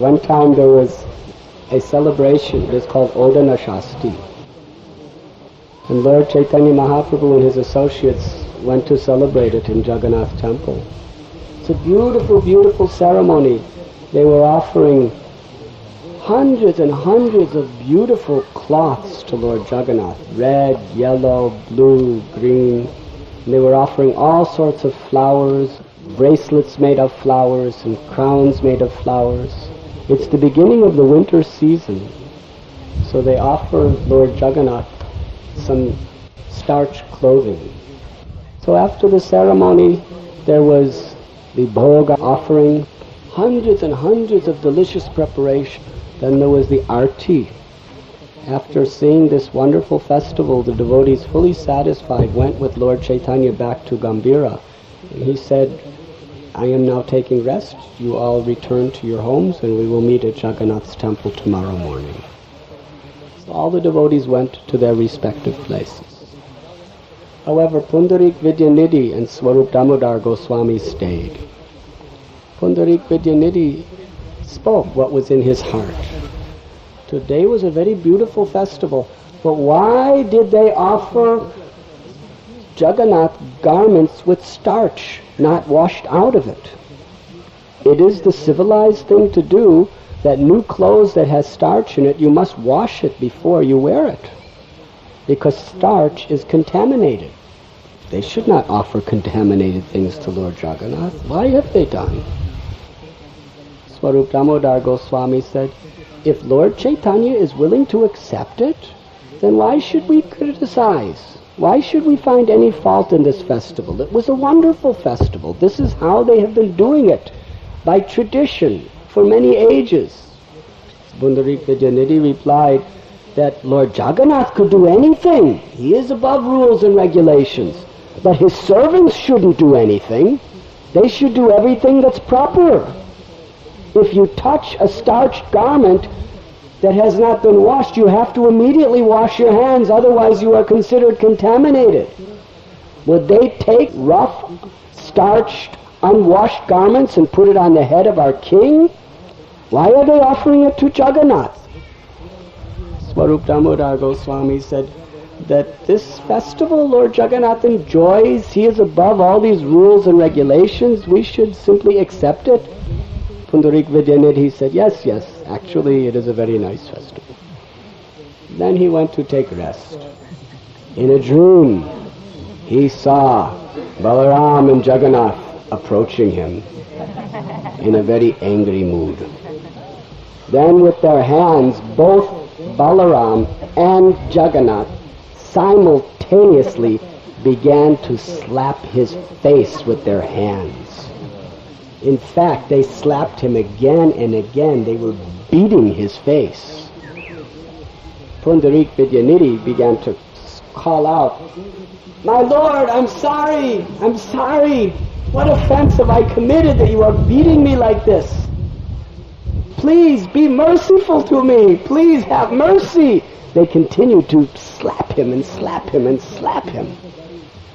One time there was a celebration, it is called Odana Shasti. And Lord Chaitanya Mahaprabhu and his associates went to celebrate it in Jagannath Temple. It's a beautiful, beautiful ceremony. They were offering hundreds and hundreds of beautiful cloths to Lord Jagannath. Red, yellow, blue, green. And they were offering all sorts of flowers, bracelets made of flowers and crowns made of flowers. It's the beginning of the winter season. So they offer Lord Jagannath some starch clothing. So after the ceremony, there was the bhoga offering, hundreds and hundreds of delicious preparation. Then there was the arti. After seeing this wonderful festival, the devotees, fully satisfied, went with Lord Chaitanya back to Gambhira. And he said, I am now taking rest. You all return to your homes and we will meet at Jagannath's temple tomorrow morning. So all the devotees went to their respective places. However, Pundarik Vidyanidhi and Swarup Damodar Goswami stayed. Pundarik Vidyanidhi spoke what was in his heart. Today was a very beautiful festival, but why did they offer Jagannath garments with starch, not washed out of it? It is the civilized thing to do that new clothes that has starch in it, you must wash it before you wear it. Because starch is contaminated. They should not offer contaminated things to Lord Jagannath. Why have they done? Swarup Damodar Goswami said, if Lord Chaitanya is willing to accept it, then why should we criticize? Why should we find any fault in this festival? It was a wonderful festival. This is how they have been doing it, by tradition, for many ages. Pundarik Vidyanidhi replied that Lord Jagannath could do anything. He is above rules and regulations. But his servants shouldn't do anything. They should do everything that's proper. If you touch a starched garment that has not been washed, you have to immediately wash your hands, otherwise you are considered contaminated. Would they take rough, starched, unwashed garments and put it on the head of our king? Why are they offering it to Jagannath? Swarup Damodar Goswami said that this festival Lord Jagannath enjoys, he is above all these rules and regulations, we should simply accept it. Pundarik Vidyanidhi said, yes, yes, actually it is a very nice festival. Then he went to take rest. In a dream, he saw Balaram and Jagannath approaching him in a very angry mood. Then with their hands, both Balaram and Jagannath simultaneously began to slap his face with their hands. In fact, they slapped him again and again. They were beating his face. Pundarik Vidyanidhi began to call out, My Lord, I'm sorry, I'm sorry. What offense have I committed that you are beating me like this? Please be merciful to me. Please have mercy. They continued to slap him and slap him and slap him.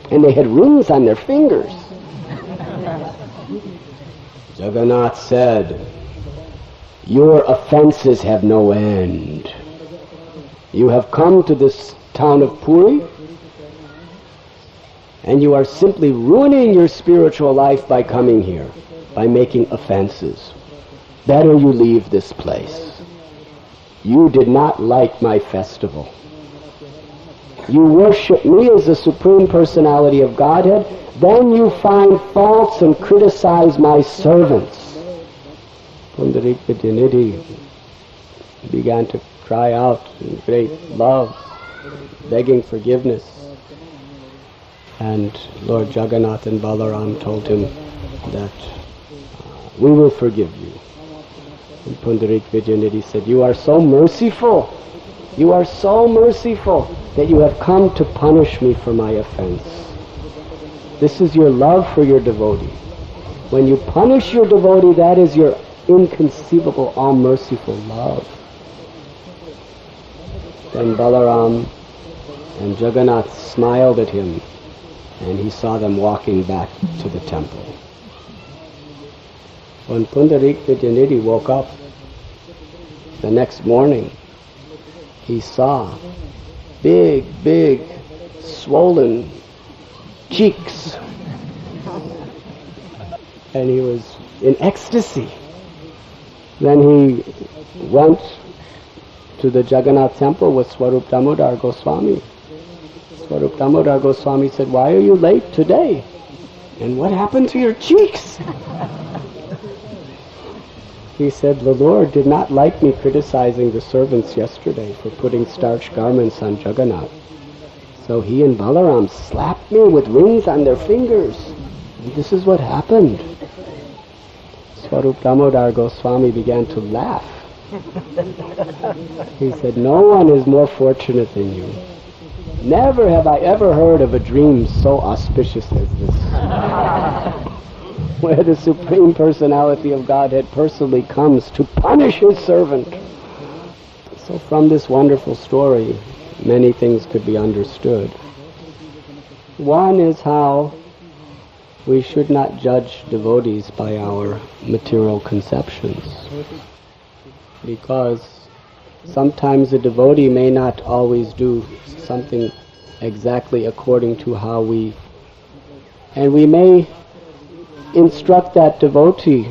And they had rings on their fingers. Jagannath said, Your offenses have no end. You have come to this town of Puri, and you are simply ruining your spiritual life by coming here, by making offenses. Better you leave this place. You did not like my festival. You worship me as the Supreme Personality of Godhead, then you find faults and criticize my servants. Pundarik Vidyanidhi began to cry out in great love, begging forgiveness. And Lord Jagannath and Balaram told him that uh, we will forgive you. And Pundarik Vidyanidhi said, You are so merciful. You are so merciful that you have come to punish me for my offense. This is your love for your devotee. When you punish your devotee, that is your inconceivable, all-merciful love. Then Balaram and Jagannath smiled at him, and he saw them walking back to the temple. When Pundarik Vidyanidhi woke up, the next morning, he saw big, big, swollen cheeks. And he was in ecstasy. Then he went to the Jagannath temple with Swarup Damodar Goswami. Swarup Damodar Goswami said, Why are you late today? And what happened to your cheeks? he said, The Lord did not like me criticizing the servants yesterday for putting starch garments on Jagannath. So he and Balaram slapped me with rings on their fingers. And this is what happened. Swarup Damodar Goswami began to laugh. he said, No one is more fortunate than you. Never have I ever heard of a dream so auspicious as this. Where the Supreme Personality of Godhead personally comes to punish his servant. So from this wonderful story, many things could be understood. One is how we should not judge devotees by our material conceptions. Because sometimes a devotee may not always do something exactly according to how we, and we may instruct that devotee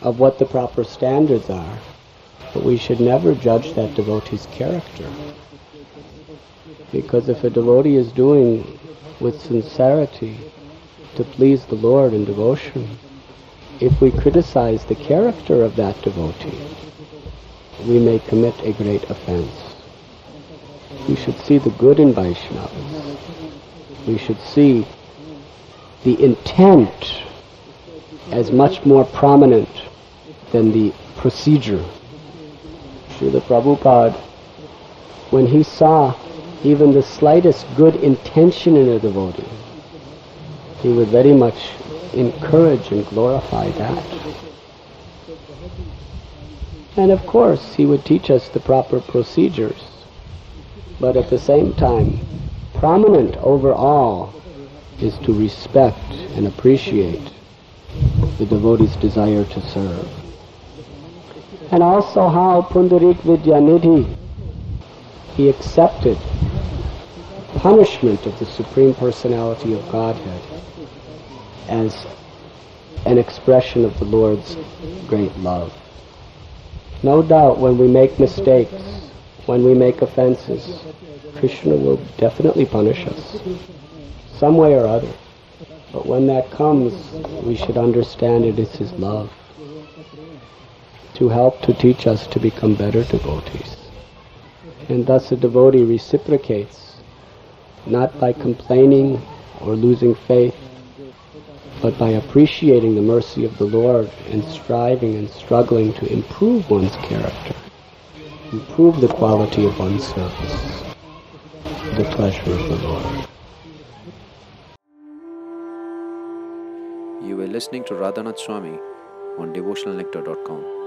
of what the proper standards are, but we should never judge that devotee's character. Because if a devotee is doing with sincerity to please the Lord in devotion, if we criticize the character of that devotee, we may commit a great offense. We should see the good in Vaishnavas. We should see the intent as much more prominent than the procedure. Srila Prabhupada, when he saw even the slightest good intention in a devotee, he would very much encourage and glorify that. And of course, he would teach us the proper procedures. But at the same time, prominent over all is to respect and appreciate the devotee's desire to serve. And also how Pundarik Vidyanidhi, he accepted punishment of the Supreme Personality of Godhead as an expression of the Lord's great love. No doubt when we make mistakes, when we make offenses, Krishna will definitely punish us, some way or other. But when that comes, we should understand it is His love to help to teach us to become better devotees. And thus a devotee reciprocates, not by complaining or losing faith, but by appreciating the mercy of the Lord and striving and struggling to improve one's character, improve the quality of one's service, the pleasure of the Lord. You were listening to Radhanath Swami on devotionalnectar.com.